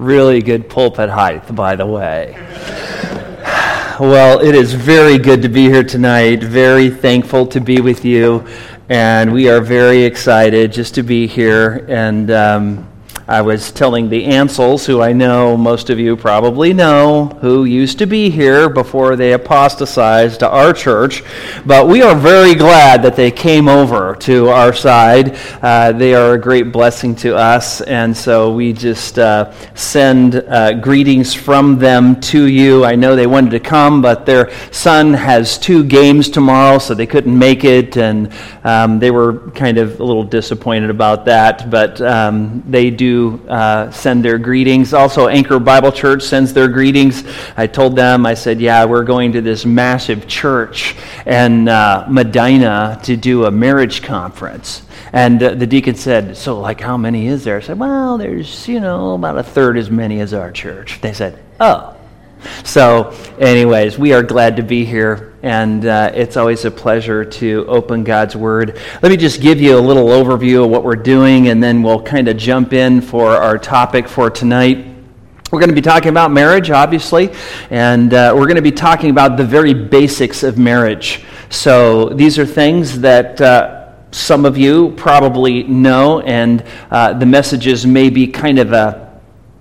Really good pulpit height, by the way. Well, it is very good to be here tonight. Very thankful to be with you. And we are very excited just to be here. And um, I was telling the Ansels, who I know most of you probably know, who used to be here before they apostatized to our church, but we are very glad that they came over to our side. Uh, they are a great blessing to us, and so we just uh, send uh, greetings from them to you. I know they wanted to come, but their son has two games tomorrow, so they couldn't make it, and um, they were kind of a little disappointed about that, but um, they do uh, send their greetings. Also, Anchor Bible Church sends their greetings. I told them, I said, yeah, we're going to this massive church in uh, Medina to do a marriage conference. And uh, the deacon said, So, like, how many is there? I said, Well, there's, you know, about a third as many as our church. They said, Oh. So, anyways, we are glad to be here, and uh, it's always a pleasure to open God's Word. Let me just give you a little overview of what we're doing, and then we'll kind of jump in for our topic for tonight. We're going to be talking about marriage, obviously, and uh, we're going to be talking about the very basics of marriage. So, these are things that. Uh, some of you probably know, and uh, the messages may be kind of a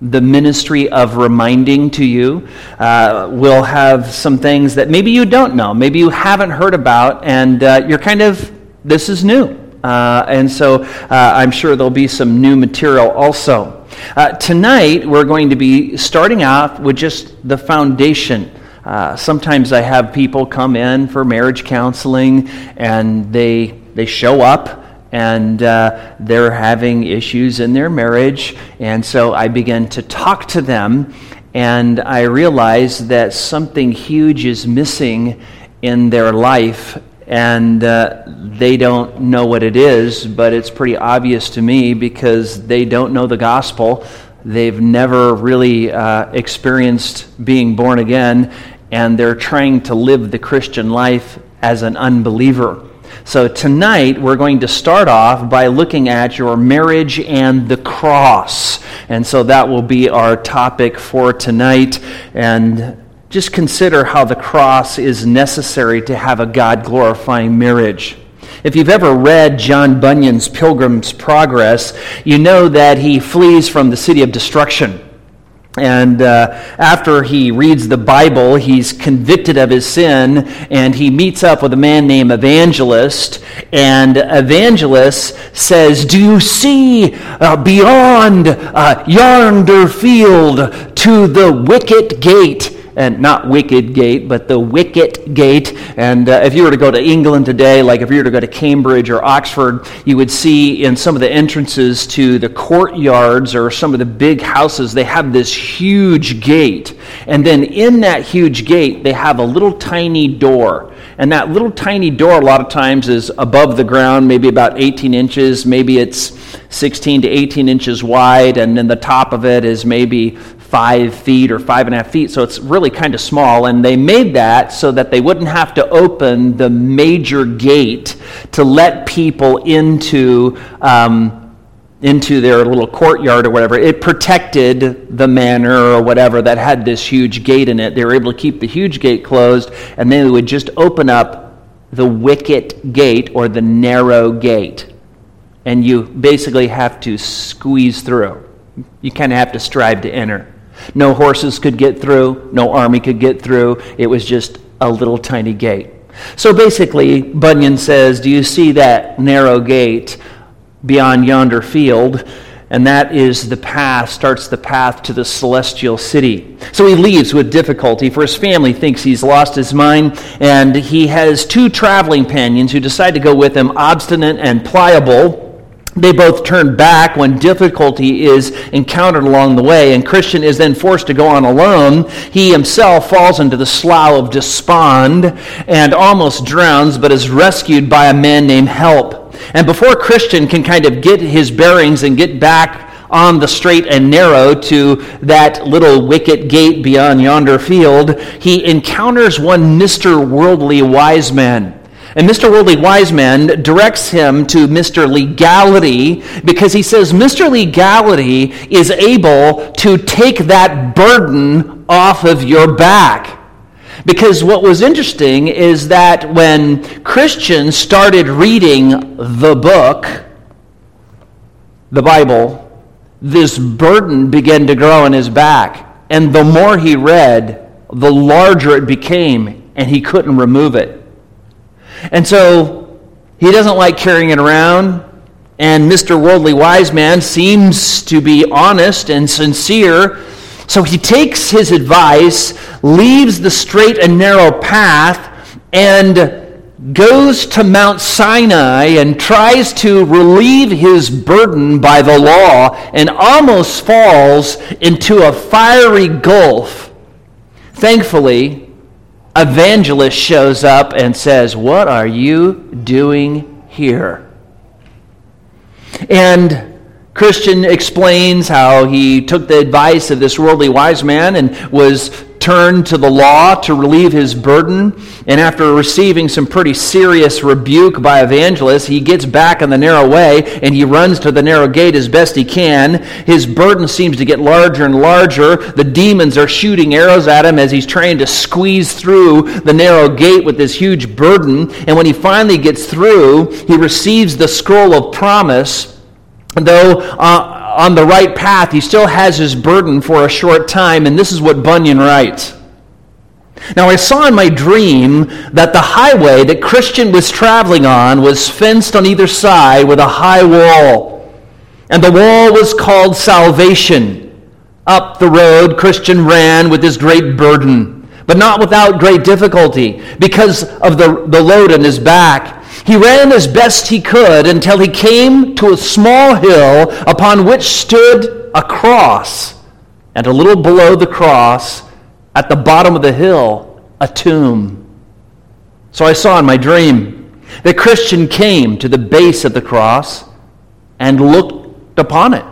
the ministry of reminding to you. Uh, we'll have some things that maybe you don't know, maybe you haven't heard about, and uh, you're kind of, this is new. Uh, and so uh, I'm sure there'll be some new material also. Uh, tonight, we're going to be starting out with just the foundation. Uh, sometimes I have people come in for marriage counseling and they, they show up and uh, they're having issues in their marriage. And so I began to talk to them, and I realized that something huge is missing in their life, and uh, they don't know what it is, but it's pretty obvious to me because they don't know the gospel. They've never really uh, experienced being born again, and they're trying to live the Christian life as an unbeliever. So tonight we're going to start off by looking at your marriage and the cross. And so that will be our topic for tonight. And just consider how the cross is necessary to have a God glorifying marriage. If you've ever read John Bunyan's Pilgrim's Progress, you know that he flees from the city of destruction. And uh, after he reads the Bible, he's convicted of his sin, and he meets up with a man named Evangelist. And Evangelist says, Do you see uh, beyond uh, yonder field to the wicket gate? And not Wicked Gate, but the Wicket Gate. And uh, if you were to go to England today, like if you were to go to Cambridge or Oxford, you would see in some of the entrances to the courtyards or some of the big houses, they have this huge gate. And then in that huge gate, they have a little tiny door. And that little tiny door, a lot of times, is above the ground, maybe about 18 inches. Maybe it's 16 to 18 inches wide, and then the top of it is maybe five feet or five and a half feet, so it's really kind of small. And they made that so that they wouldn't have to open the major gate to let people into. Um, into their little courtyard or whatever. It protected the manor or whatever that had this huge gate in it. They were able to keep the huge gate closed, and then they would just open up the wicket gate or the narrow gate. And you basically have to squeeze through. You kind of have to strive to enter. No horses could get through, no army could get through. It was just a little tiny gate. So basically, Bunyan says, Do you see that narrow gate beyond yonder field? And that is the path, starts the path to the celestial city. So he leaves with difficulty, for his family thinks he's lost his mind, and he has two traveling companions who decide to go with him, obstinate and pliable. They both turn back when difficulty is encountered along the way, and Christian is then forced to go on alone. He himself falls into the slough of despond and almost drowns, but is rescued by a man named Help. And before Christian can kind of get his bearings and get back on the straight and narrow to that little wicket gate beyond yonder field, he encounters one Mr. Worldly Wise Man And Mr. Worldly Wiseman directs him to Mr. Legality because he says Mr. Legality is able to take that burden off of your back. Because what was interesting is that when Christians started reading the book, the Bible, this burden began to grow in his back. And the more he read, the larger it became, and he couldn't remove it. And so he doesn't like carrying it around. And Mr. Worldly Wise Man seems to be honest and sincere. So he takes his advice, leaves the straight and narrow path, and goes to Mount Sinai and tries to relieve his burden by the law and almost falls into a fiery gulf. Thankfully, evangelist shows up and says, What are you doing here? And Christian explains how he took the advice of this worldly wise man and was turned to the law to relieve his burden. And after receiving some pretty serious rebuke by evangelists, he gets back on the narrow way and he runs to the narrow gate as best he can. His burden seems to get larger and larger. The demons are shooting arrows at him as he's trying to squeeze through the narrow gate with this huge burden. And when he finally gets through, he receives the scroll of promise. Though uh, on the right path, he still has his burden for a short time, and this is what Bunyan writes. Now, I saw in my dream that the highway that Christian was traveling on was fenced on either side with a high wall. And the wall was called salvation. Up the road, Christian ran with his great burden, but not without great difficulty because of the, the load on his back. He ran as best he could until he came to a small hill upon which stood a cross, and a little below the cross, at the bottom of the hill, a tomb. So I saw in my dream that Christian came to the base of the cross and looked upon it.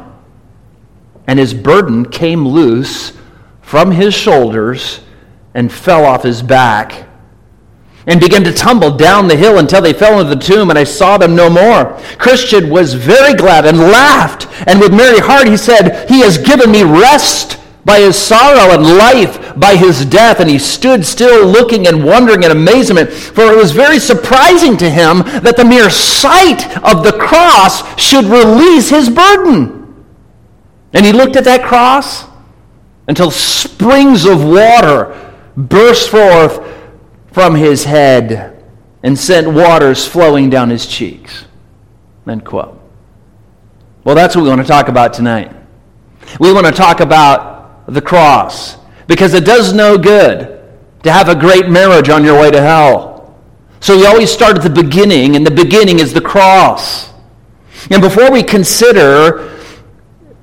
And his burden came loose from his shoulders and fell off his back and began to tumble down the hill until they fell into the tomb, and I saw them no more. Christian was very glad and laughed, and with merry heart he said, He has given me rest by his sorrow and life by his death. And he stood still looking and wondering in amazement, for it was very surprising to him that the mere sight of the cross should release his burden. And he looked at that cross until springs of water burst forth from his head and sent waters flowing down his cheeks. End quote. Well, that's what we want to talk about tonight. We want to talk about the cross because it does no good to have a great marriage on your way to hell. So we always start at the beginning, and the beginning is the cross. And before we consider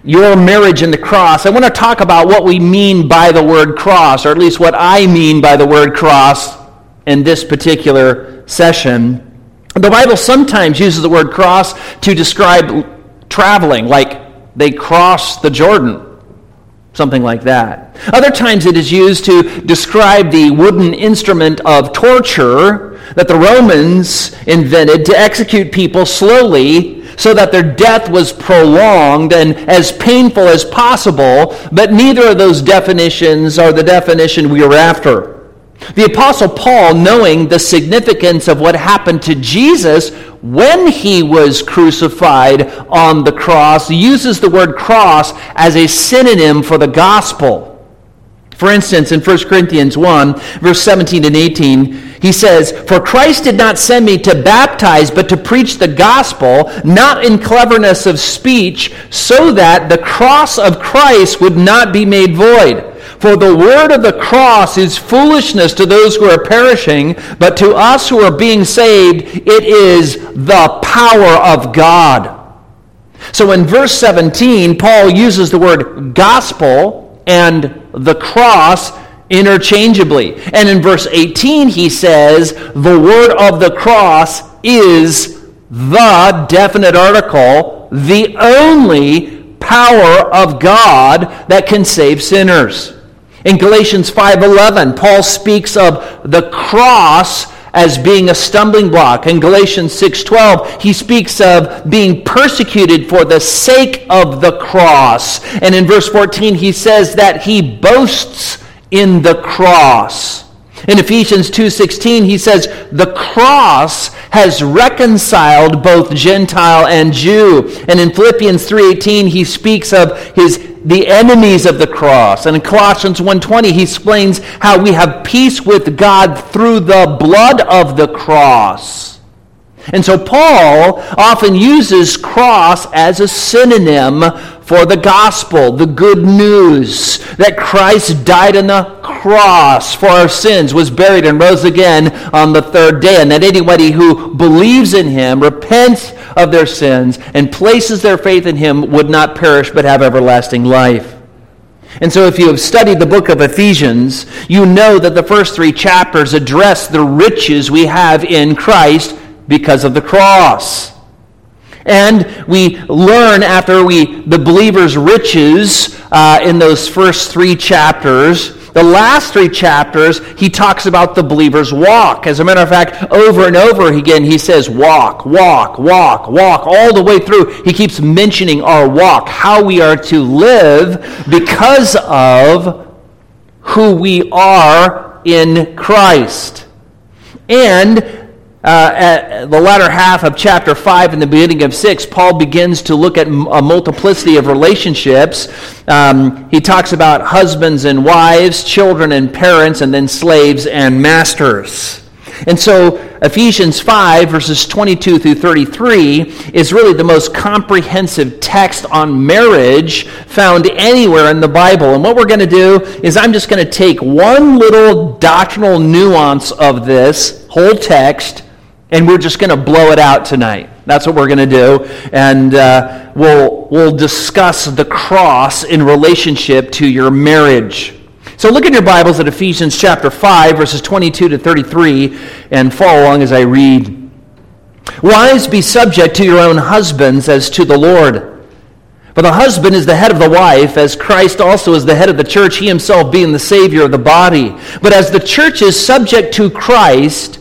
your marriage and the cross, I want to talk about what we mean by the word cross, or at least what I mean by the word cross in this particular session. The Bible sometimes uses the word cross to describe traveling, like they crossed the Jordan, something like that. Other times it is used to describe the wooden instrument of torture that the Romans invented to execute people slowly so that their death was prolonged and as painful as possible, but neither of those definitions are the definition we are after. The Apostle Paul, knowing the significance of what happened to Jesus when he was crucified on the cross, uses the word cross as a synonym for the gospel. For instance, in 1 Corinthians 1, verse 17 and 18, he says, For Christ did not send me to baptize, but to preach the gospel, not in cleverness of speech, so that the cross of Christ would not be made void. For the word of the cross is foolishness to those who are perishing, but to us who are being saved, it is the power of God. So in verse 17, Paul uses the word gospel and the cross interchangeably. And in verse 18, he says, the word of the cross is the definite article, the only power of God that can save sinners. In Galatians 5:11, Paul speaks of the cross as being a stumbling block. In Galatians 6:12, he speaks of being persecuted for the sake of the cross. And in verse 14, he says that he boasts in the cross. In Ephesians 2:16 he says the cross has reconciled both Gentile and Jew. And in Philippians 3:18 he speaks of his the enemies of the cross. And in Colossians 1:20 he explains how we have peace with God through the blood of the cross. And so Paul often uses cross as a synonym for the gospel, the good news that Christ died on the cross for our sins, was buried, and rose again on the third day, and that anybody who believes in him, repents of their sins, and places their faith in him would not perish but have everlasting life. And so, if you have studied the book of Ephesians, you know that the first three chapters address the riches we have in Christ because of the cross. And we learn after we the believer's riches uh, in those first three chapters. The last three chapters, he talks about the believer's walk. As a matter of fact, over and over again, he says, walk, walk, walk, walk. All the way through, he keeps mentioning our walk, how we are to live because of who we are in Christ. And uh, at the latter half of chapter 5 and the beginning of 6, Paul begins to look at a multiplicity of relationships. Um, he talks about husbands and wives, children and parents, and then slaves and masters. And so Ephesians 5, verses 22 through 33, is really the most comprehensive text on marriage found anywhere in the Bible. And what we're going to do is I'm just going to take one little doctrinal nuance of this whole text and we're just going to blow it out tonight. That's what we're going to do. And uh, we'll, we'll discuss the cross in relationship to your marriage. So look in your Bibles at Ephesians chapter 5, verses 22 to 33, and follow along as I read. Wives, be subject to your own husbands as to the Lord. For the husband is the head of the wife, as Christ also is the head of the church, he himself being the Savior of the body. But as the church is subject to Christ,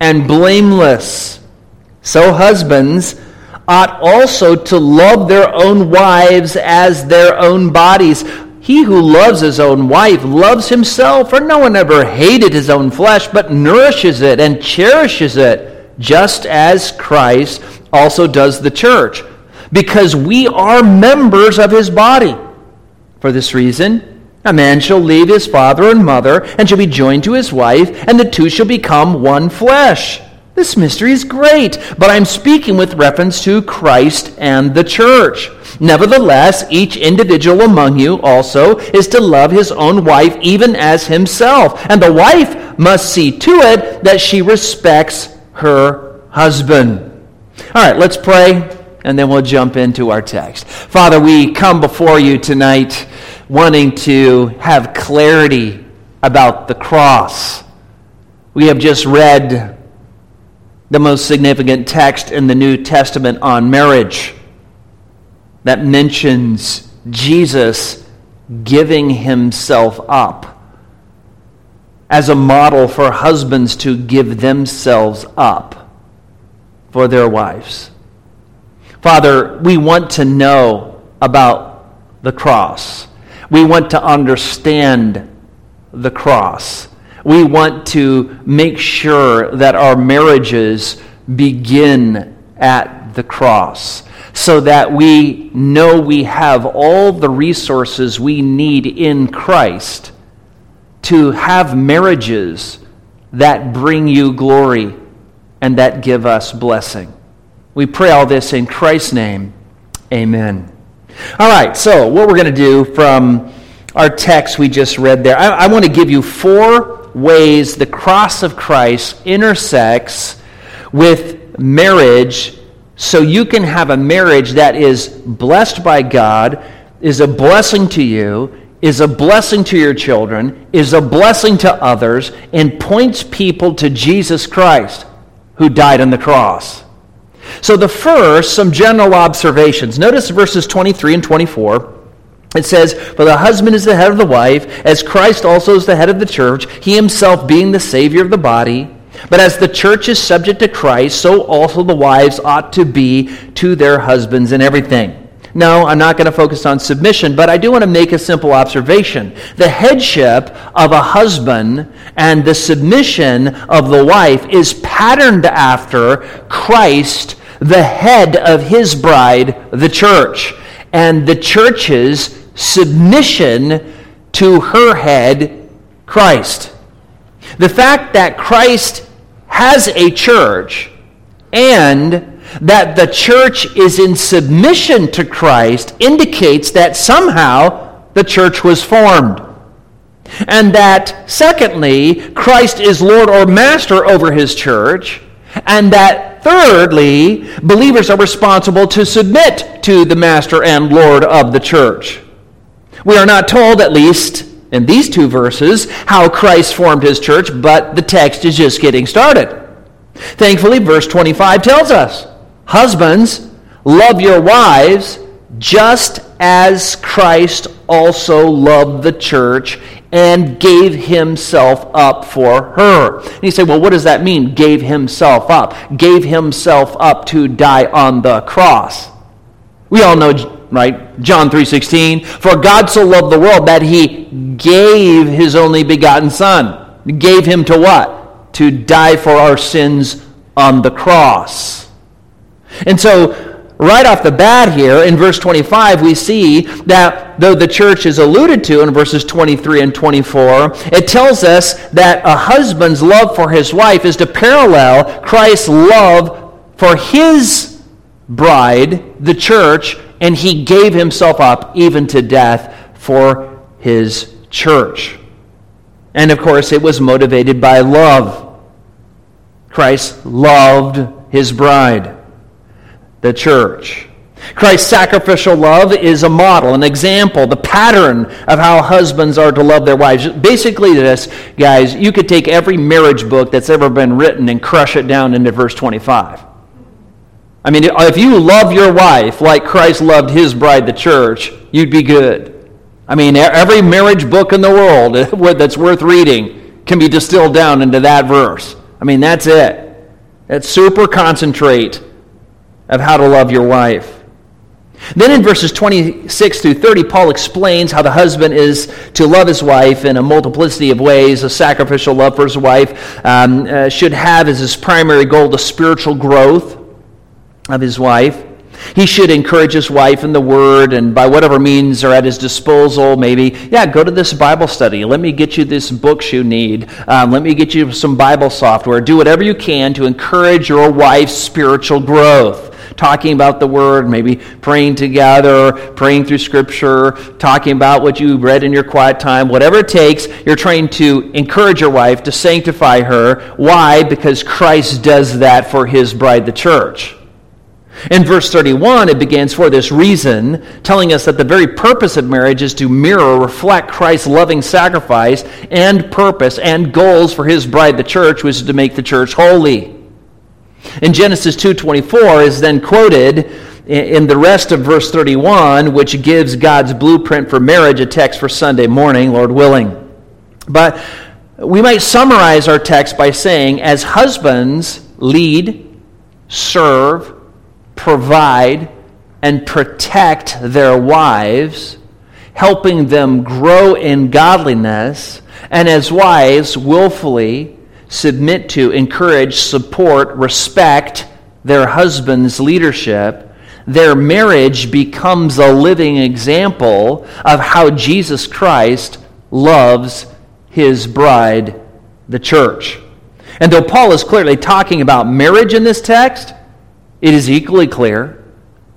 and blameless. So husbands ought also to love their own wives as their own bodies. He who loves his own wife loves himself, for no one ever hated his own flesh, but nourishes it and cherishes it, just as Christ also does the church, because we are members of his body. For this reason, a man shall leave his father and mother and shall be joined to his wife, and the two shall become one flesh. This mystery is great, but I'm speaking with reference to Christ and the church. Nevertheless, each individual among you also is to love his own wife even as himself, and the wife must see to it that she respects her husband. All right, let's pray, and then we'll jump into our text. Father, we come before you tonight wanting to have clarity about the cross. We have just read the most significant text in the New Testament on marriage that mentions Jesus giving himself up as a model for husbands to give themselves up for their wives. Father, we want to know about the cross. We want to understand the cross. We want to make sure that our marriages begin at the cross so that we know we have all the resources we need in Christ to have marriages that bring you glory and that give us blessing. We pray all this in Christ's name. Amen. All right, so what we're going to do from our text we just read there, I, I want to give you four ways the cross of Christ intersects with marriage so you can have a marriage that is blessed by God, is a blessing to you, is a blessing to your children, is a blessing to others, and points people to Jesus Christ who died on the cross. So, the first, some general observations. Notice verses 23 and 24. It says, For the husband is the head of the wife, as Christ also is the head of the church, he himself being the Savior of the body. But as the church is subject to Christ, so also the wives ought to be to their husbands in everything. No, I'm not going to focus on submission, but I do want to make a simple observation. The headship of a husband and the submission of the wife is patterned after Christ, the head of his bride, the church, and the church's submission to her head, Christ. The fact that Christ has a church and that the church is in submission to Christ indicates that somehow the church was formed. And that, secondly, Christ is Lord or Master over his church. And that, thirdly, believers are responsible to submit to the Master and Lord of the church. We are not told, at least in these two verses, how Christ formed his church, but the text is just getting started. Thankfully, verse 25 tells us Husbands, love your wives just as Christ also loved the church and gave himself up for her. And you say, well, what does that mean? Gave himself up. Gave himself up to die on the cross. We all know, right? John 3.16, for God so loved the world that he gave his only begotten son. Gave him to what? To die for our sins on the cross. And so, right off the bat here in verse 25, we see that though the church is alluded to in verses 23 and 24, it tells us that a husband's love for his wife is to parallel Christ's love for his bride, the church, and he gave himself up even to death for his church. And of course, it was motivated by love. Christ loved his bride the church. Christ's sacrificial love is a model, an example, the pattern of how husbands are to love their wives. Basically, this, guys, you could take every marriage book that's ever been written and crush it down into verse 25. I mean, if you love your wife like Christ loved his bride, the church, you'd be good. I mean, every marriage book in the world that's worth reading can be distilled down into that verse. I mean, that's it. It's super concentrate of how to love your wife. Then in verses 26 through 30, Paul explains how the husband is to love his wife in a multiplicity of ways. A sacrificial love for his wife um, uh, should have as his primary goal the spiritual growth of his wife. He should encourage his wife in the Word and by whatever means are at his disposal. Maybe, yeah, go to this Bible study. Let me get you this books you need. Um, let me get you some Bible software. Do whatever you can to encourage your wife's spiritual growth talking about the Word, maybe praying together, praying through Scripture, talking about what you read in your quiet time, whatever it takes, you're trying to encourage your wife to sanctify her. Why? Because Christ does that for his bride, the church. In verse 31, it begins for this reason, telling us that the very purpose of marriage is to mirror, reflect Christ's loving sacrifice and purpose and goals for his bride, the church, which is to make the church holy. In Genesis 2:24 is then quoted in the rest of verse 31, which gives God's blueprint for marriage, a text for Sunday morning, Lord willing. But we might summarize our text by saying, as husbands lead, serve, provide, and protect their wives, helping them grow in godliness, and as wives willfully submit to, encourage, support, respect their husband's leadership, their marriage becomes a living example of how Jesus Christ loves his bride, the church. And though Paul is clearly talking about marriage in this text, it is equally clear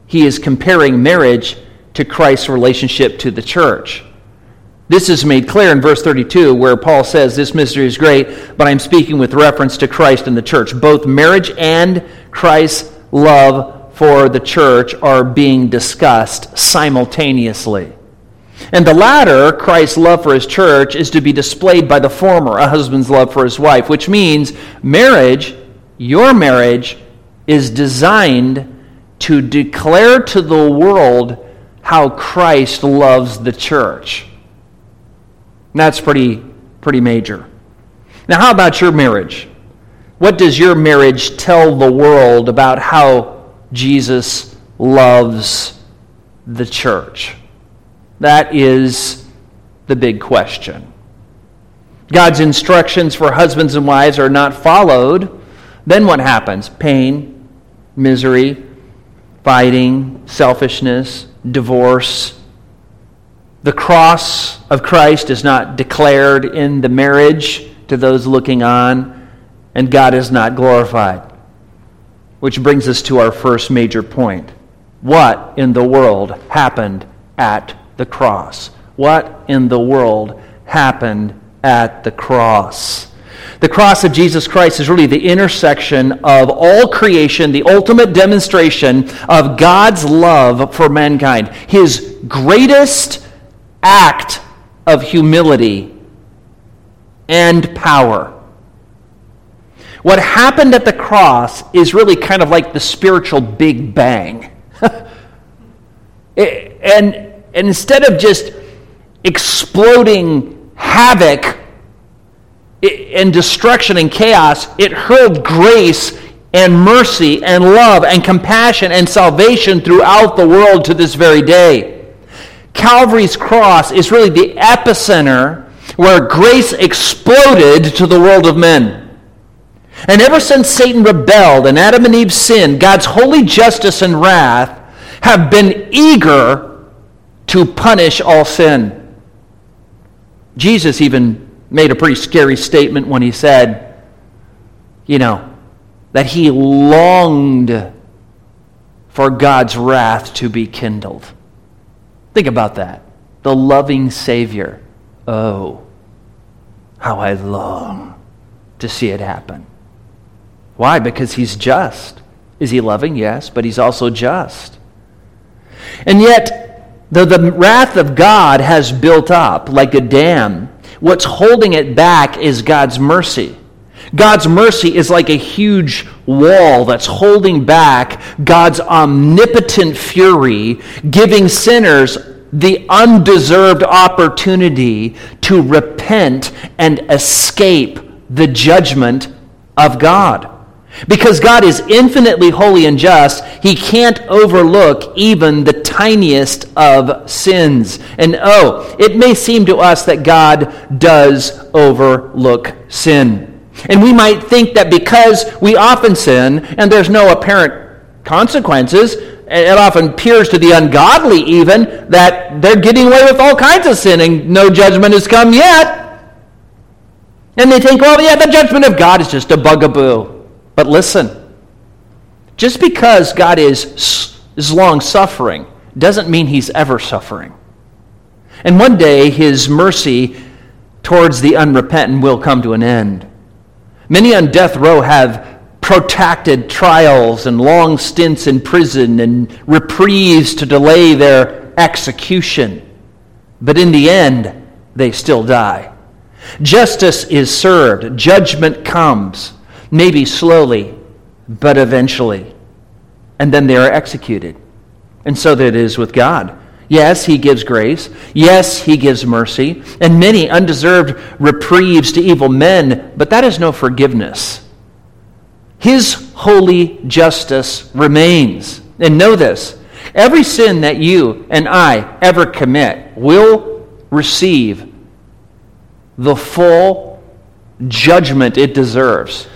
he is comparing marriage to Christ's relationship to the church. This is made clear in verse 32, where Paul says, This mystery is great, but I'm speaking with reference to Christ and the church. Both marriage and Christ's love for the church are being discussed simultaneously. And the latter, Christ's love for his church, is to be displayed by the former, a husband's love for his wife, which means marriage, your marriage, is designed to declare to the world how Christ loves the church. That's pretty, pretty major. Now, how about your marriage? What does your marriage tell the world about how Jesus loves the church? That is the big question. God's instructions for husbands and wives are not followed. Then what happens? Pain, misery, fighting, selfishness, divorce. The cross of Christ is not declared in the marriage to those looking on, and God is not glorified. Which brings us to our first major point. What in the world happened at the cross. What in the world happened at the cross? The cross of Jesus Christ is really the intersection of all creation, the ultimate demonstration of God's love for mankind, his greatest act of humility and power. What happened at the cross is really kind of like the spiritual Big Bang. and and instead of just exploding havoc and destruction and chaos, it hurled grace and mercy and love and compassion and salvation throughout the world to this very day. Calvary's cross is really the epicenter where grace exploded to the world of men. And ever since Satan rebelled and Adam and Eve sinned, God's holy justice and wrath have been eager to punish all sin. Jesus even made a pretty scary statement when he said, you know, that he longed for God's wrath to be kindled. Think about that. The loving Savior. Oh, how I long to see it happen. Why? Because he's just. Is he loving? Yes, but he's also just. And yet, Though the wrath of God has built up like a dam, what's holding it back is God's mercy. God's mercy is like a huge wall that's holding back God's omnipotent fury, giving sinners the undeserved opportunity to repent and escape the judgment of God. Because God is infinitely holy and just, he can't overlook even the tiniest of sins. And oh, it may seem to us that God does overlook sin. And we might think that because we often sin and there's no apparent consequences, it often appears to the ungodly even that they're getting away with all kinds of sin and no judgment has come yet. And they think, well, yeah, the judgment of God is just a bugaboo. But listen, just because God is, is long suffering doesn't mean he's ever suffering. And one day his mercy towards the unrepentant will come to an end. Many on death row have protracted trials and long stints in prison and reprieves to delay their execution. But in the end, they still die. Justice is served, judgment comes maybe slowly, but eventually. And then they are executed. And so that it is with God. Yes, he gives grace. Yes, he gives mercy. And many undeserved reprieves to evil men, but that is no forgiveness. His holy justice remains. And know this every sin that you and I ever commit will receive the full judgment it deserves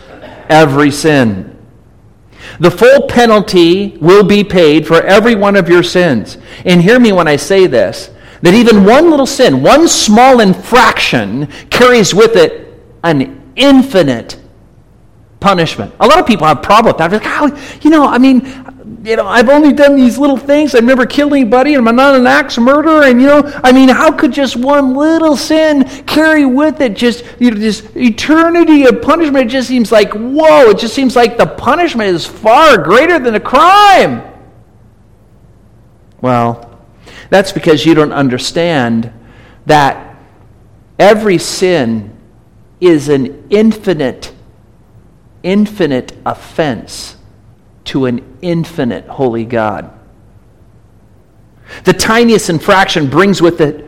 every sin. The full penalty will be paid for every one of your sins. And hear me when I say this that even one little sin, one small infraction, carries with it an infinite punishment. A lot of people have problem with that. Like, oh, you know, I mean, you know, I've only done these little things. I've never killed anybody, and I'm not an axe murderer. And you know, I mean, how could just one little sin carry with it just you know, this eternity of punishment? It just seems like whoa! It just seems like the punishment is far greater than a crime. Well, that's because you don't understand that every sin is an infinite, infinite offense to an infinite holy God. The tiniest infraction brings with it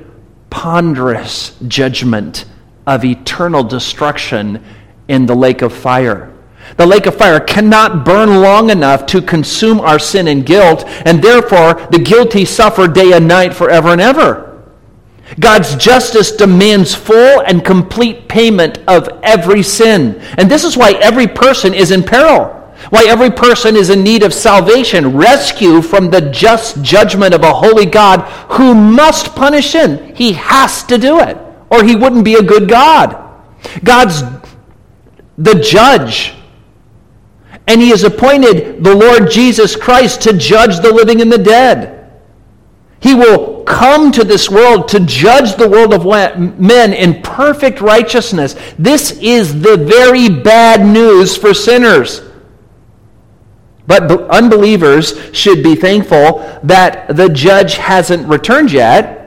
ponderous judgment of eternal destruction in the lake of fire. The lake of fire cannot burn long enough to consume our sin and guilt, and therefore the guilty suffer day and night forever and ever. God's justice demands full and complete payment of every sin. And this is why every person is in peril. Why every person is in need of salvation, rescue from the just judgment of a holy God who must punish sin. He has to do it, or he wouldn't be a good God. God's the judge. And he has appointed the Lord Jesus Christ to judge the living and the dead. He will come to this world to judge the world of men in perfect righteousness. This is the very bad news for sinners. But unbelievers should be thankful that the judge hasn't returned yet.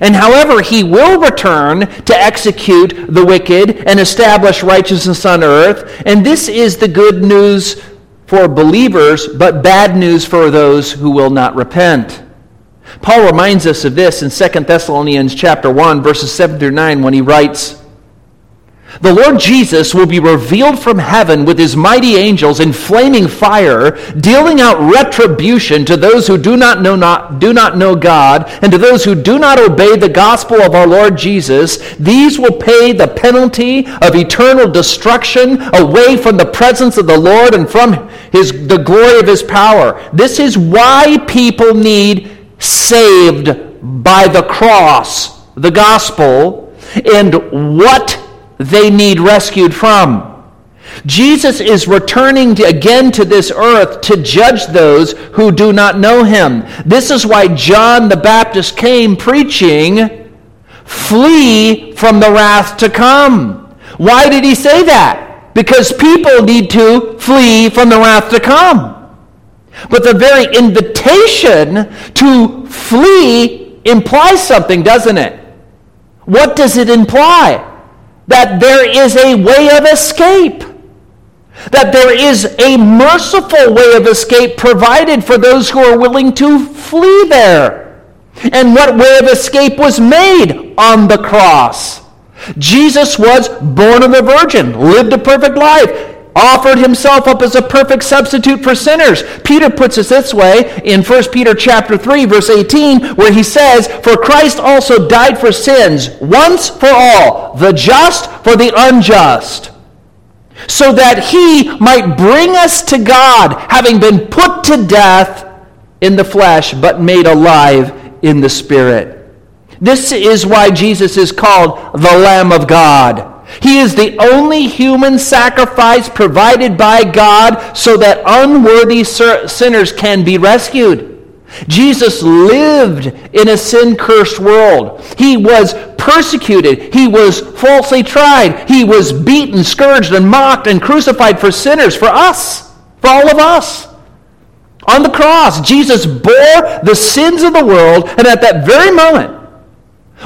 And however, he will return to execute the wicked and establish righteousness on earth. And this is the good news for believers, but bad news for those who will not repent. Paul reminds us of this in 2 Thessalonians chapter 1 verses 7 through 9 when he writes, the Lord Jesus will be revealed from heaven with his mighty angels in flaming fire, dealing out retribution to those who do not know not, do not know God, and to those who do not obey the gospel of our Lord Jesus. These will pay the penalty of eternal destruction away from the presence of the Lord and from his the glory of his power. This is why people need saved by the cross, the gospel, and what they need rescued from. Jesus is returning to, again to this earth to judge those who do not know him. This is why John the Baptist came preaching, Flee from the wrath to come. Why did he say that? Because people need to flee from the wrath to come. But the very invitation to flee implies something, doesn't it? What does it imply? That there is a way of escape. That there is a merciful way of escape provided for those who are willing to flee there. And what way of escape was made on the cross? Jesus was born of a virgin, lived a perfect life, offered himself up as a perfect substitute for sinners. Peter puts it this way in 1 Peter chapter 3 verse 18 where he says, "For Christ also died for sins once for all, the just for the unjust." So that he might bring us to God, having been put to death in the flesh, but made alive in the spirit. This is why Jesus is called the Lamb of God. He is the only human sacrifice provided by God so that unworthy sinners can be rescued. Jesus lived in a sin cursed world. He was persecuted. He was falsely tried. He was beaten, scourged, and mocked and crucified for sinners, for us, for all of us. On the cross, Jesus bore the sins of the world, and at that very moment,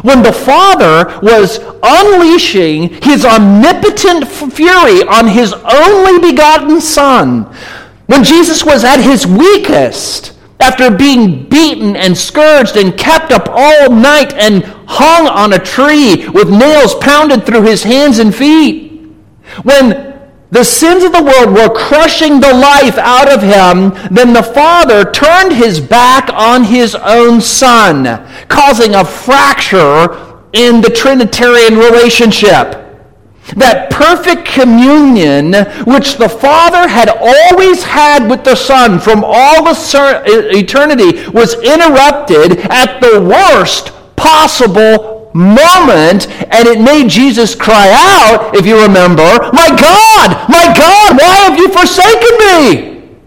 when the Father was unleashing his omnipotent fury on his only begotten Son, when Jesus was at his weakest, after being beaten and scourged and kept up all night and hung on a tree with nails pounded through his hands and feet, when the sins of the world were crushing the life out of him, then the Father turned his back on his own Son, causing a fracture in the Trinitarian relationship. That perfect communion which the Father had always had with the Son from all eternity was interrupted at the worst possible moment, and it made Jesus cry out, if you remember, My God, my God, why have you forsaken me?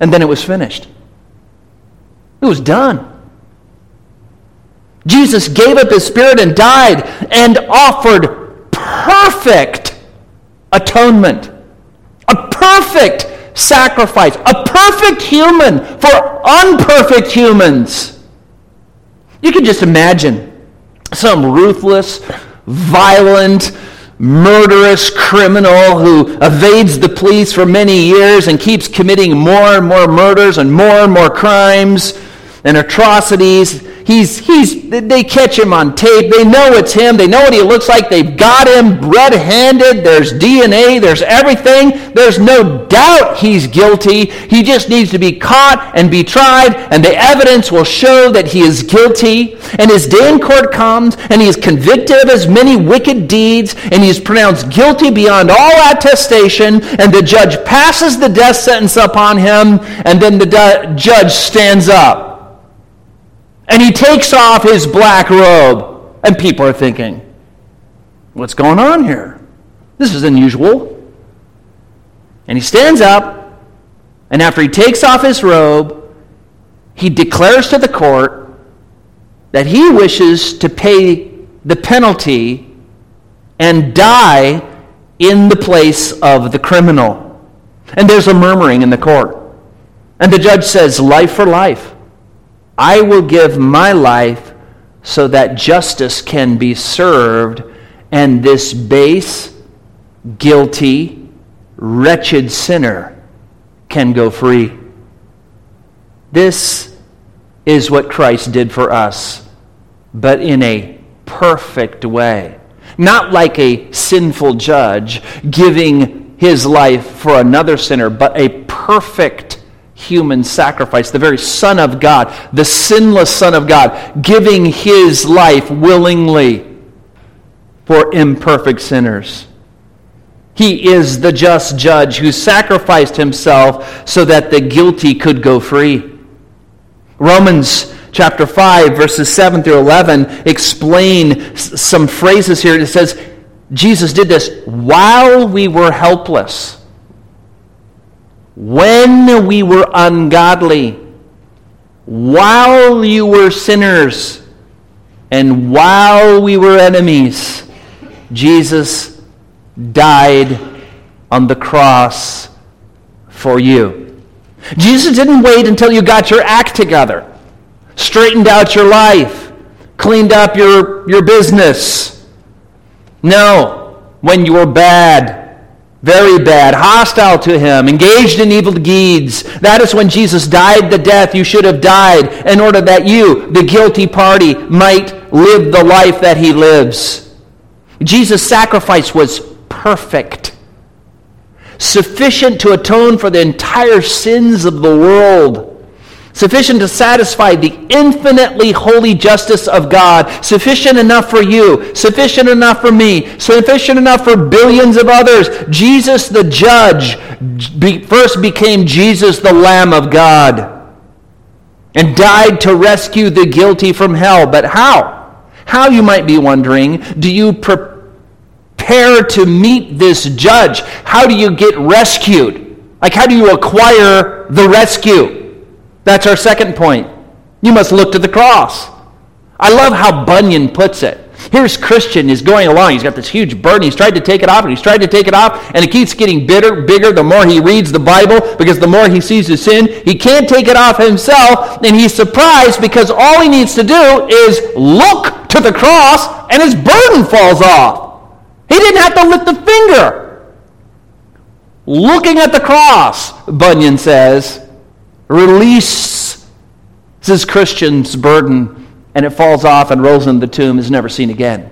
And then it was finished. It was done. Jesus gave up his spirit and died and offered perfect atonement, a perfect sacrifice, a perfect human for unperfect humans. You can just imagine some ruthless, violent, murderous criminal who evades the police for many years and keeps committing more and more murders and more and more crimes and atrocities He's, he's, they catch him on tape. They know it's him. They know what he looks like. They've got him red handed. There's DNA. There's everything. There's no doubt he's guilty. He just needs to be caught and be tried, and the evidence will show that he is guilty. And his day in court comes, and he is convicted of his many wicked deeds, and he is pronounced guilty beyond all attestation, and the judge passes the death sentence upon him, and then the judge stands up and he takes off his black robe. And people are thinking, what's going on here? This is unusual. And he stands up, and after he takes off his robe, he declares to the court that he wishes to pay the penalty and die in the place of the criminal. And there's a murmuring in the court. And the judge says, Life for life. I will give my life so that justice can be served and this base, guilty, wretched sinner can go free. This is what Christ did for us, but in a perfect way. Not like a sinful judge giving his life for another sinner, but a perfect human sacrifice, the very Son of God, the sinless Son of God, giving his life willingly for imperfect sinners. He is the just judge who sacrificed himself so that the guilty could go free. Romans chapter 5, verses 7 through 11 explain some phrases here. It says, Jesus did this while we were helpless when we were ungodly, while you were sinners, and while we were enemies, Jesus died on the cross for you. Jesus didn't wait until you got your act together, straightened out your life, cleaned up your, your business. No, when you were bad, very bad, hostile to him, engaged in evil deeds. That is when Jesus died the death you should have died in order that you, the guilty party, might live the life that he lives. Jesus' sacrifice was perfect, sufficient to atone for the entire sins of the world sufficient to satisfy the infinitely holy justice of God, sufficient enough for you, sufficient enough for me, sufficient enough for billions of others. Jesus the judge first became Jesus the Lamb of God and died to rescue the guilty from hell. But how? How, you might be wondering, do you prepare to meet this judge? How do you get rescued? Like, how do you acquire the rescue? That's our second point. You must look to the cross. I love how Bunyan puts it. Here's Christian is going along. He's got this huge burden. He's tried to take it off, and he's tried to take it off, and it keeps getting bitter, bigger the more he reads the Bible, because the more he sees his sin. He can't take it off himself, and he's surprised because all he needs to do is look to the cross, and his burden falls off. He didn't have to lift a finger. Looking at the cross, Bunyan says, releases Christian's burden and it falls off and rolls in the tomb, is never seen again.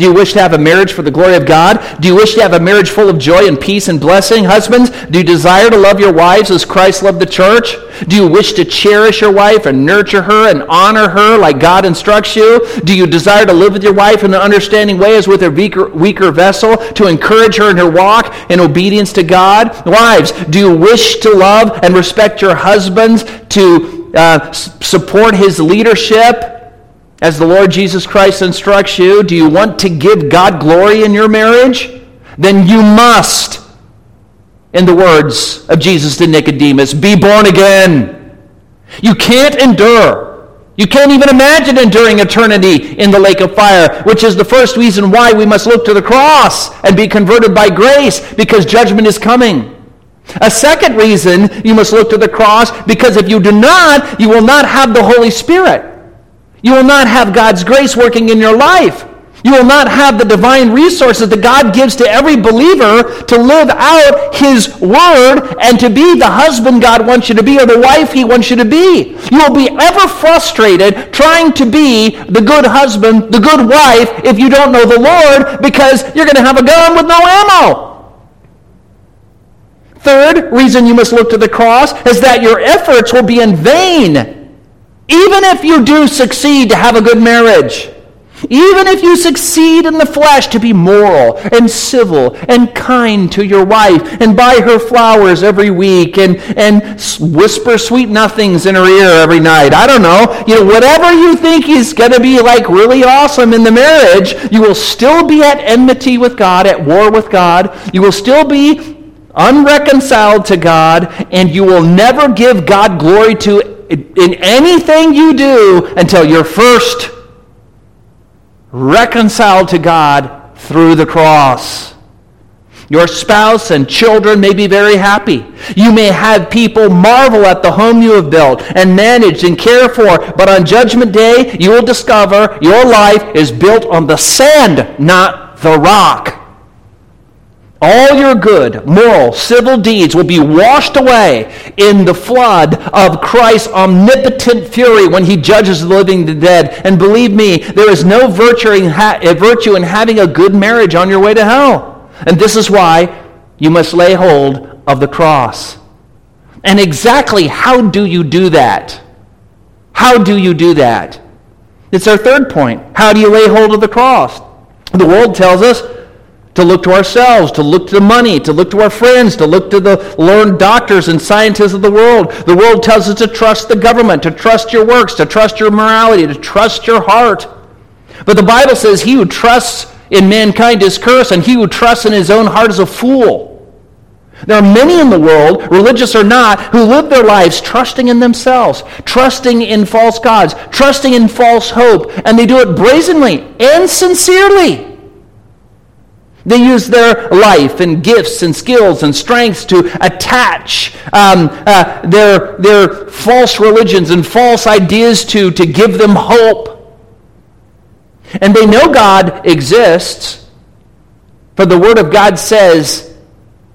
Do you wish to have a marriage for the glory of God? Do you wish to have a marriage full of joy and peace and blessing? Husbands, do you desire to love your wives as Christ loved the church? Do you wish to cherish your wife and nurture her and honor her like God instructs you? Do you desire to live with your wife in an understanding way as with a weaker, weaker vessel, to encourage her in her walk in obedience to God? Wives, do you wish to love and respect your husbands, to uh, support his leadership? As the Lord Jesus Christ instructs you, do you want to give God glory in your marriage? Then you must in the words of Jesus to Nicodemus, be born again. You can't endure. You can't even imagine enduring eternity in the lake of fire, which is the first reason why we must look to the cross and be converted by grace, because judgment is coming. A second reason you must look to the cross, because if you do not, you will not have the Holy Spirit. You will not have God's grace working in your life. You will not have the divine resources that God gives to every believer to live out His Word and to be the husband God wants you to be or the wife He wants you to be. You will be ever frustrated trying to be the good husband, the good wife, if you don't know the Lord because you're going to have a gun with no ammo. Third reason you must look to the cross is that your efforts will be in vain, even if you do succeed to have a good marriage. Even if you succeed in the flesh to be moral and civil and kind to your wife and buy her flowers every week and, and whisper sweet nothings in her ear every night. I don't know. You know, whatever you think is going to be like really awesome in the marriage, you will still be at enmity with God, at war with God. You will still be unreconciled to God, and you will never give God glory to in anything you do until you're first reconciled to God through the cross. Your spouse and children may be very happy. You may have people marvel at the home you have built and managed and cared for, but on Judgment Day, you will discover your life is built on the sand, not the rock. All your good, moral, civil deeds will be washed away in the flood of Christ's omnipotent fury when he judges the living and the dead. And believe me, there is no virtue in, ha- eh, virtue in having a good marriage on your way to hell. And this is why you must lay hold of the cross. And exactly how do you do that? How do you do that? It's our third point. How do you lay hold of the cross? The world tells us to look to ourselves, to look to the money, to look to our friends, to look to the learned doctors and scientists of the world. The world tells us to trust the government, to trust your works, to trust your morality, to trust your heart. But the Bible says he who trusts in mankind is cursed, and he who trusts in his own heart is a fool. There are many in the world, religious or not, who live their lives trusting in themselves, trusting in false gods, trusting in false hope, and they do it brazenly and sincerely. They use their life and gifts and skills and strengths to attach um, uh, their, their false religions and false ideas to, to give them hope. And they know God exists, for the Word of God says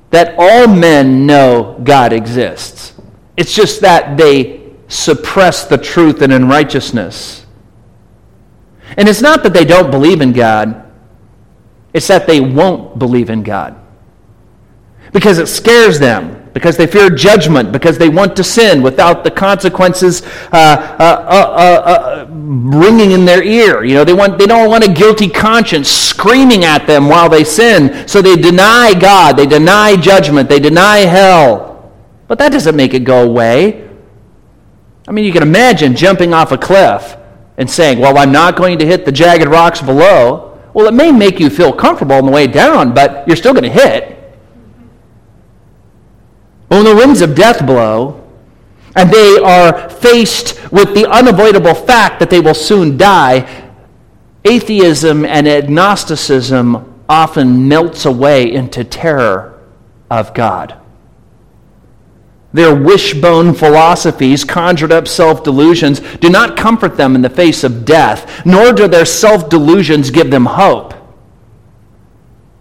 that all men know God exists. It's just that they suppress the truth and unrighteousness. And it's not that they don't believe in God. It's that they won't believe in God. Because it scares them, because they fear judgment, because they want to sin without the consequences uh, uh, uh, uh, ringing in their ear. You know, they, want, they don't want a guilty conscience screaming at them while they sin. So they deny God, they deny judgment, they deny hell. But that doesn't make it go away. I mean, you can imagine jumping off a cliff and saying, Well, I'm not going to hit the jagged rocks below. Well, it may make you feel comfortable on the way down, but you're still going to hit. When the winds of death blow, and they are faced with the unavoidable fact that they will soon die, atheism and agnosticism often melts away into terror of God. Their wishbone philosophies, conjured up self delusions, do not comfort them in the face of death, nor do their self delusions give them hope.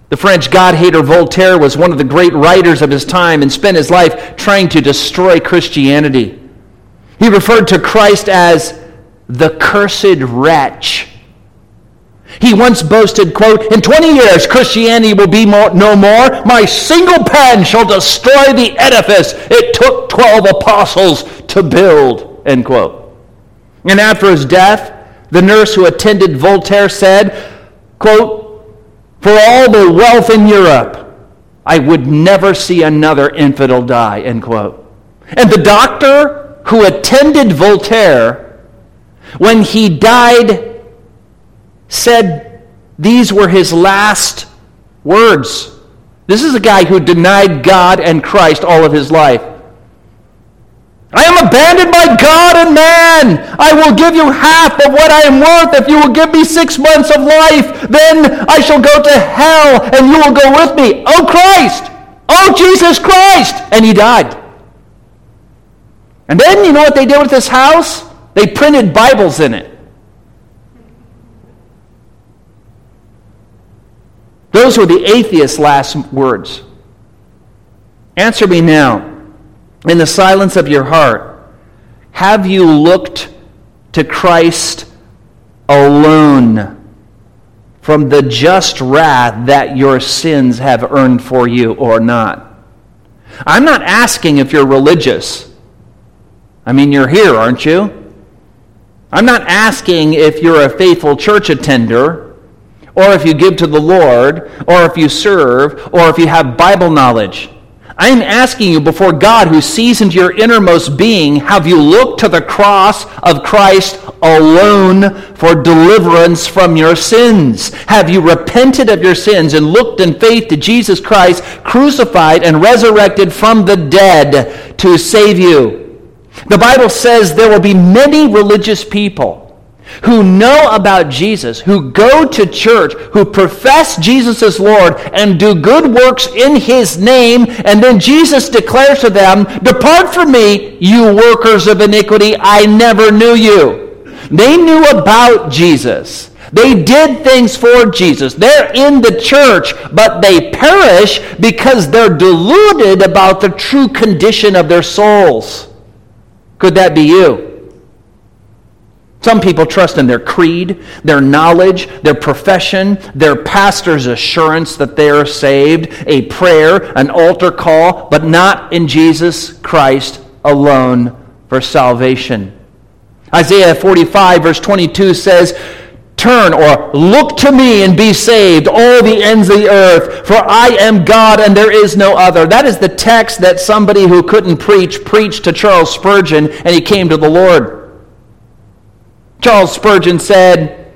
The French God hater Voltaire was one of the great writers of his time and spent his life trying to destroy Christianity. He referred to Christ as the cursed wretch he once boasted, quote, In 20 years Christianity will be more, no more. My single pen shall destroy the edifice it took 12 apostles to build, end quote. And after his death, the nurse who attended Voltaire said, quote, For all the wealth in Europe, I would never see another infidel die, end quote. And the doctor who attended Voltaire, when he died said these were his last words. This is a guy who denied God and Christ all of his life. I am abandoned by God and man. I will give you half of what I am worth if you will give me six months of life. Then I shall go to hell and you will go with me. Oh Christ! Oh Jesus Christ! And he died. And then you know what they did with this house? They printed Bibles in it. Those were the atheist's last words. Answer me now. In the silence of your heart, have you looked to Christ alone from the just wrath that your sins have earned for you or not? I'm not asking if you're religious. I mean, you're here, aren't you? I'm not asking if you're a faithful church attender or if you give to the Lord, or if you serve, or if you have Bible knowledge. I am asking you before God who sees into your innermost being, have you looked to the cross of Christ alone for deliverance from your sins? Have you repented of your sins and looked in faith to Jesus Christ, crucified and resurrected from the dead to save you? The Bible says there will be many religious people who know about Jesus, who go to church, who profess Jesus as Lord, and do good works in his name, and then Jesus declares to them, Depart from me, you workers of iniquity, I never knew you. They knew about Jesus. They did things for Jesus. They're in the church, but they perish because they're deluded about the true condition of their souls. Could that be you? Some people trust in their creed, their knowledge, their profession, their pastor's assurance that they are saved, a prayer, an altar call, but not in Jesus Christ alone for salvation. Isaiah 45, verse 22 says, Turn or look to me and be saved, all the ends of the earth, for I am God and there is no other. That is the text that somebody who couldn't preach preached to Charles Spurgeon and he came to the Lord. Charles Spurgeon said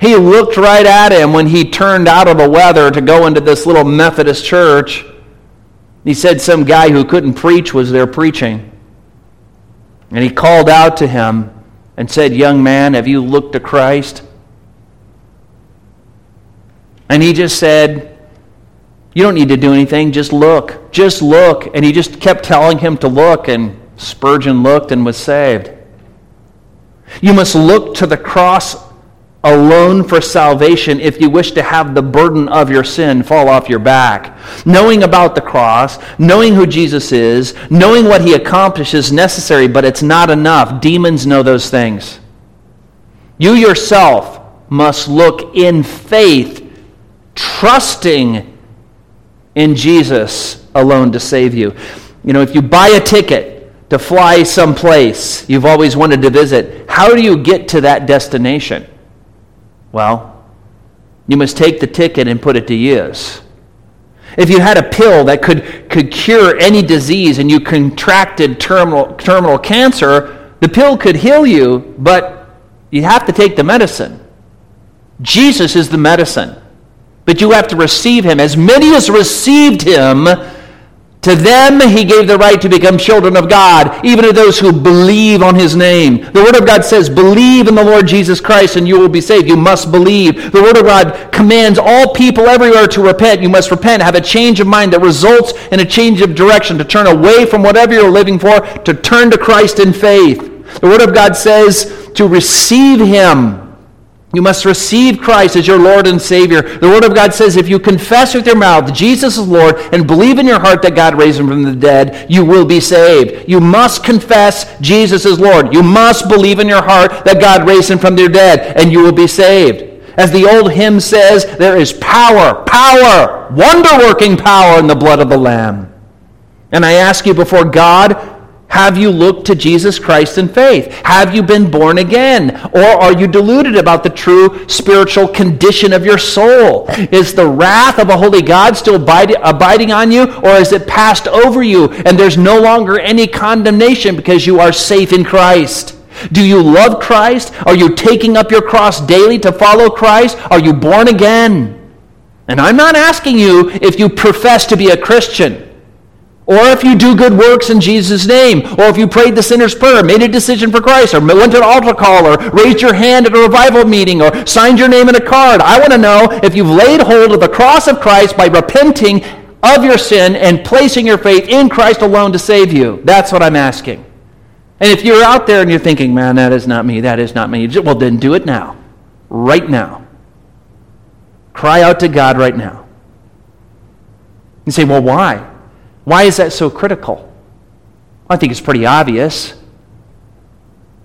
he looked right at him when he turned out of the weather to go into this little Methodist church. He said some guy who couldn't preach was there preaching. And he called out to him and said, Young man, have you looked to Christ? And he just said, You don't need to do anything, just look. Just look. And he just kept telling him to look, and Spurgeon looked and was saved. You must look to the cross alone for salvation if you wish to have the burden of your sin fall off your back. Knowing about the cross, knowing who Jesus is, knowing what he accomplishes is necessary, but it's not enough. Demons know those things. You yourself must look in faith, trusting in Jesus alone to save you. You know, if you buy a ticket, to fly someplace you've always wanted to visit, how do you get to that destination? Well, you must take the ticket and put it to use. If you had a pill that could, could cure any disease and you contracted terminal, terminal cancer, the pill could heal you, but you have to take the medicine. Jesus is the medicine, but you have to receive him. As many as received him, to them he gave the right to become children of God, even to those who believe on his name. The Word of God says, Believe in the Lord Jesus Christ and you will be saved. You must believe. The Word of God commands all people everywhere to repent. You must repent, have a change of mind that results in a change of direction, to turn away from whatever you're living for, to turn to Christ in faith. The Word of God says to receive him you must receive Christ as your Lord and Savior. The Word of God says if you confess with your mouth Jesus is Lord and believe in your heart that God raised him from the dead, you will be saved. You must confess Jesus is Lord. You must believe in your heart that God raised him from the dead, and you will be saved. As the old hymn says, there is power, power, wonder working power in the blood of the Lamb. And I ask you before God, have you looked to Jesus Christ in faith? Have you been born again? Or are you deluded about the true spiritual condition of your soul? Is the wrath of a holy God still abiding uh, on you? Or is it passed over you and there's no longer any condemnation because you are safe in Christ? Do you love Christ? Are you taking up your cross daily to follow Christ? Are you born again? And I'm not asking you if you profess to be a Christian. Or if you do good works in Jesus' name, or if you prayed the sinner's prayer, made a decision for Christ, or went to an altar call, or raised your hand at a revival meeting, or signed your name in a card. I want to know if you've laid hold of the cross of Christ by repenting of your sin and placing your faith in Christ alone to save you. That's what I'm asking. And if you're out there and you're thinking, man, that is not me, that is not me, well, then do it now. Right now. Cry out to God right now. You say, well, why? Why is that so critical? I think it's pretty obvious.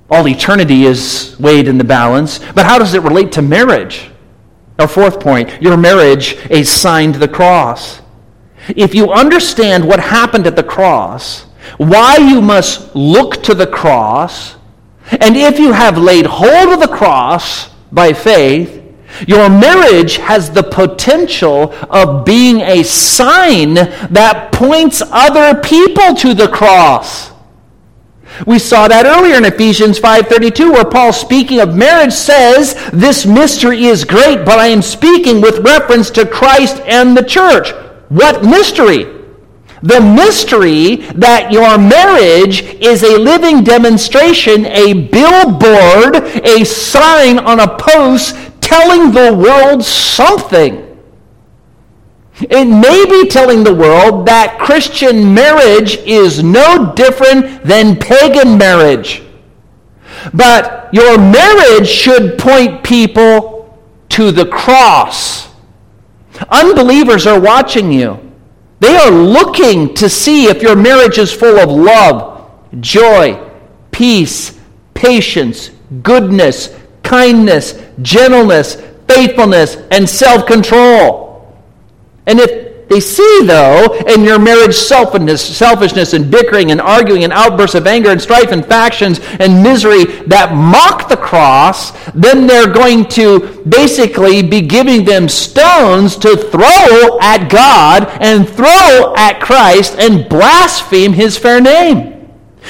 All eternity is weighed in the balance, but how does it relate to marriage? Our fourth point your marriage is signed to the cross. If you understand what happened at the cross, why you must look to the cross, and if you have laid hold of the cross by faith, your marriage has the potential of being a sign that points other people to the cross. We saw that earlier in Ephesians 5:32 where Paul speaking of marriage says, "This mystery is great, but I am speaking with reference to Christ and the church." What mystery? The mystery that your marriage is a living demonstration, a billboard, a sign on a post telling the world something. It may be telling the world that Christian marriage is no different than pagan marriage. But your marriage should point people to the cross. Unbelievers are watching you. They are looking to see if your marriage is full of love, joy, peace, patience, goodness, kindness, gentleness, faithfulness, and self control. And if they see, though, in your marriage selfishness, selfishness and bickering and arguing and outbursts of anger and strife and factions and misery that mock the cross, then they're going to basically be giving them stones to throw at God and throw at Christ and blaspheme his fair name.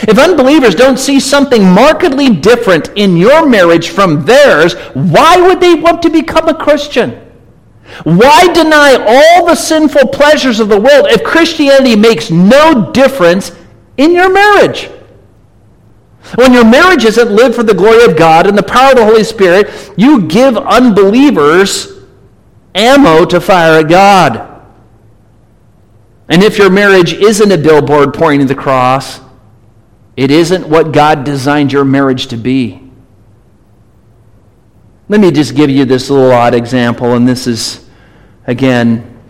If unbelievers don't see something markedly different in your marriage from theirs, why would they want to become a Christian? Why deny all the sinful pleasures of the world if Christianity makes no difference in your marriage? When your marriage isn't lived for the glory of God and the power of the Holy Spirit, you give unbelievers ammo to fire at God. And if your marriage isn't a billboard pointing to the cross, it isn't what God designed your marriage to be. Let me just give you this little odd example, and this is, again,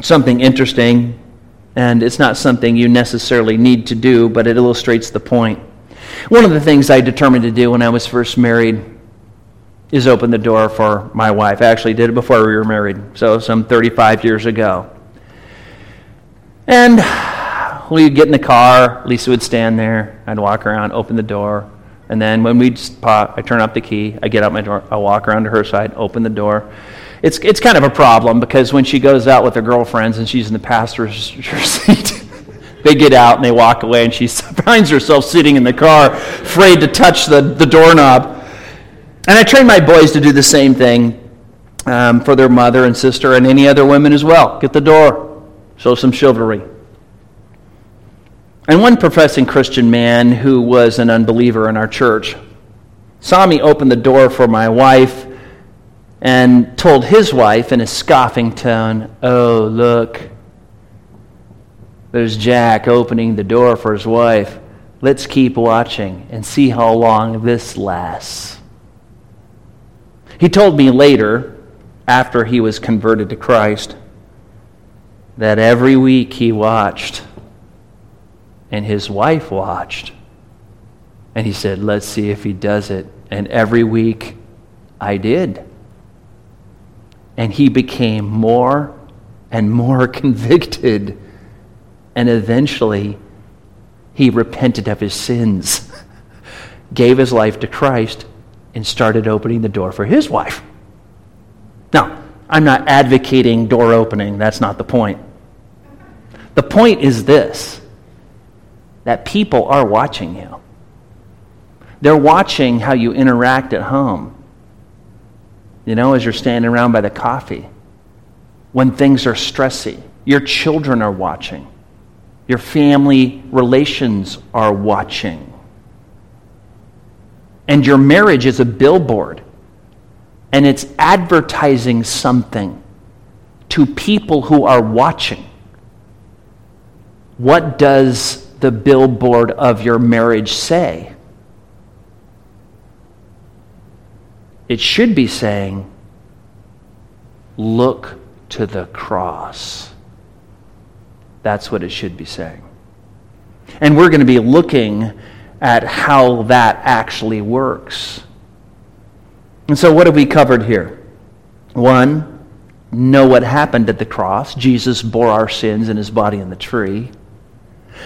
something interesting, and it's not something you necessarily need to do, but it illustrates the point. One of the things I determined to do when I was first married is open the door for my wife. I actually did it before we were married, so some 35 years ago. And we'd get in the car, Lisa would stand there, I'd walk around, open the door, and then when we'd pop, I turn up the key, I get out my door, I walk around to her side, open the door. It's, it's kind of a problem because when she goes out with her girlfriends and she's in the passenger seat, they get out and they walk away and she finds herself sitting in the car, afraid to touch the, the doorknob. And I train my boys to do the same thing um, for their mother and sister and any other women as well. Get the door, show some chivalry. And one professing Christian man who was an unbeliever in our church saw me open the door for my wife and told his wife in a scoffing tone, Oh, look, there's Jack opening the door for his wife. Let's keep watching and see how long this lasts. He told me later, after he was converted to Christ, that every week he watched and his wife watched. And he said, Let's see if he does it. And every week I did. And he became more and more convicted. And eventually he repented of his sins, gave his life to Christ, and started opening the door for his wife. Now, I'm not advocating door opening. That's not the point. The point is this that people are watching you. They're watching how you interact at home. You know, as you're standing around by the coffee. when things are stressy. Your children are watching. Your family relations are watching. And your marriage is a billboard. And it's advertising something to people who are watching. What does the billboard of your marriage say? It should be saying, Look to the cross. That's what it should be saying. And we're going to be looking at how that actually works. And so, what have we covered here? One, know what happened at the cross. Jesus bore our sins in his body on the tree.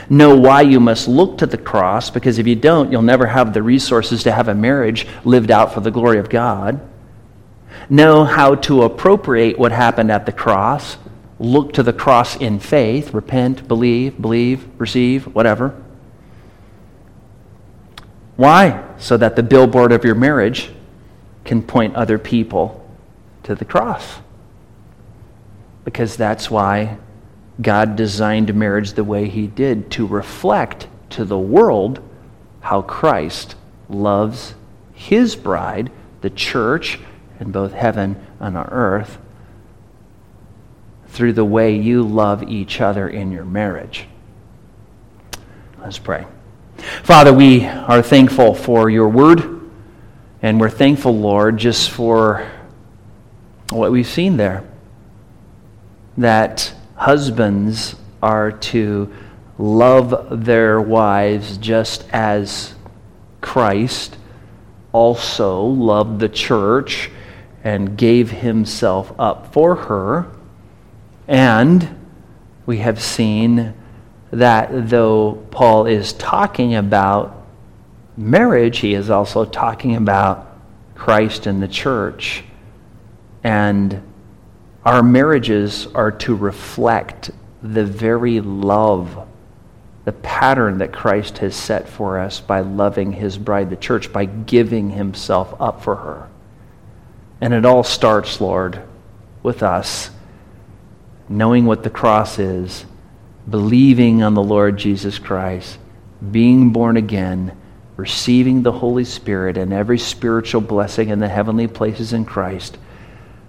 Know why you must look to the cross, because if you don't, you'll never have the resources to have a marriage lived out for the glory of God. Know how to appropriate what happened at the cross. Look to the cross in faith. Repent, believe, believe, receive, whatever. Why? So that the billboard of your marriage can point other people to the cross. Because that's why God designed marriage the way He did to reflect to the world how Christ loves His bride, the church, in both heaven and on earth, through the way you love each other in your marriage. Let's pray. Father, we are thankful for your word, and we're thankful, Lord, just for what we've seen there. That husbands are to love their wives just as Christ also loved the church and gave himself up for her. And we have seen that though Paul is talking about marriage, he is also talking about Christ and the church. And our marriages are to reflect the very love, the pattern that Christ has set for us by loving his bride, the church, by giving himself up for her. And it all starts, Lord, with us knowing what the cross is, believing on the Lord Jesus Christ, being born again, receiving the Holy Spirit and every spiritual blessing in the heavenly places in Christ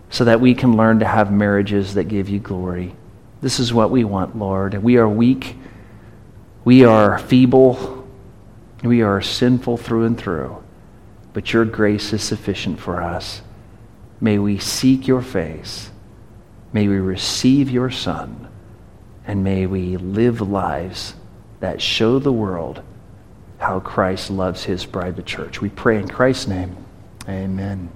so that we can learn to have marriages that give you glory. This is what we want, Lord. We are weak. We are feeble. We are sinful through and through. But your grace is sufficient for us. May we seek your face. May we receive your Son. And may we live lives that show the world how Christ loves his bride, the church. We pray in Christ's name. Amen.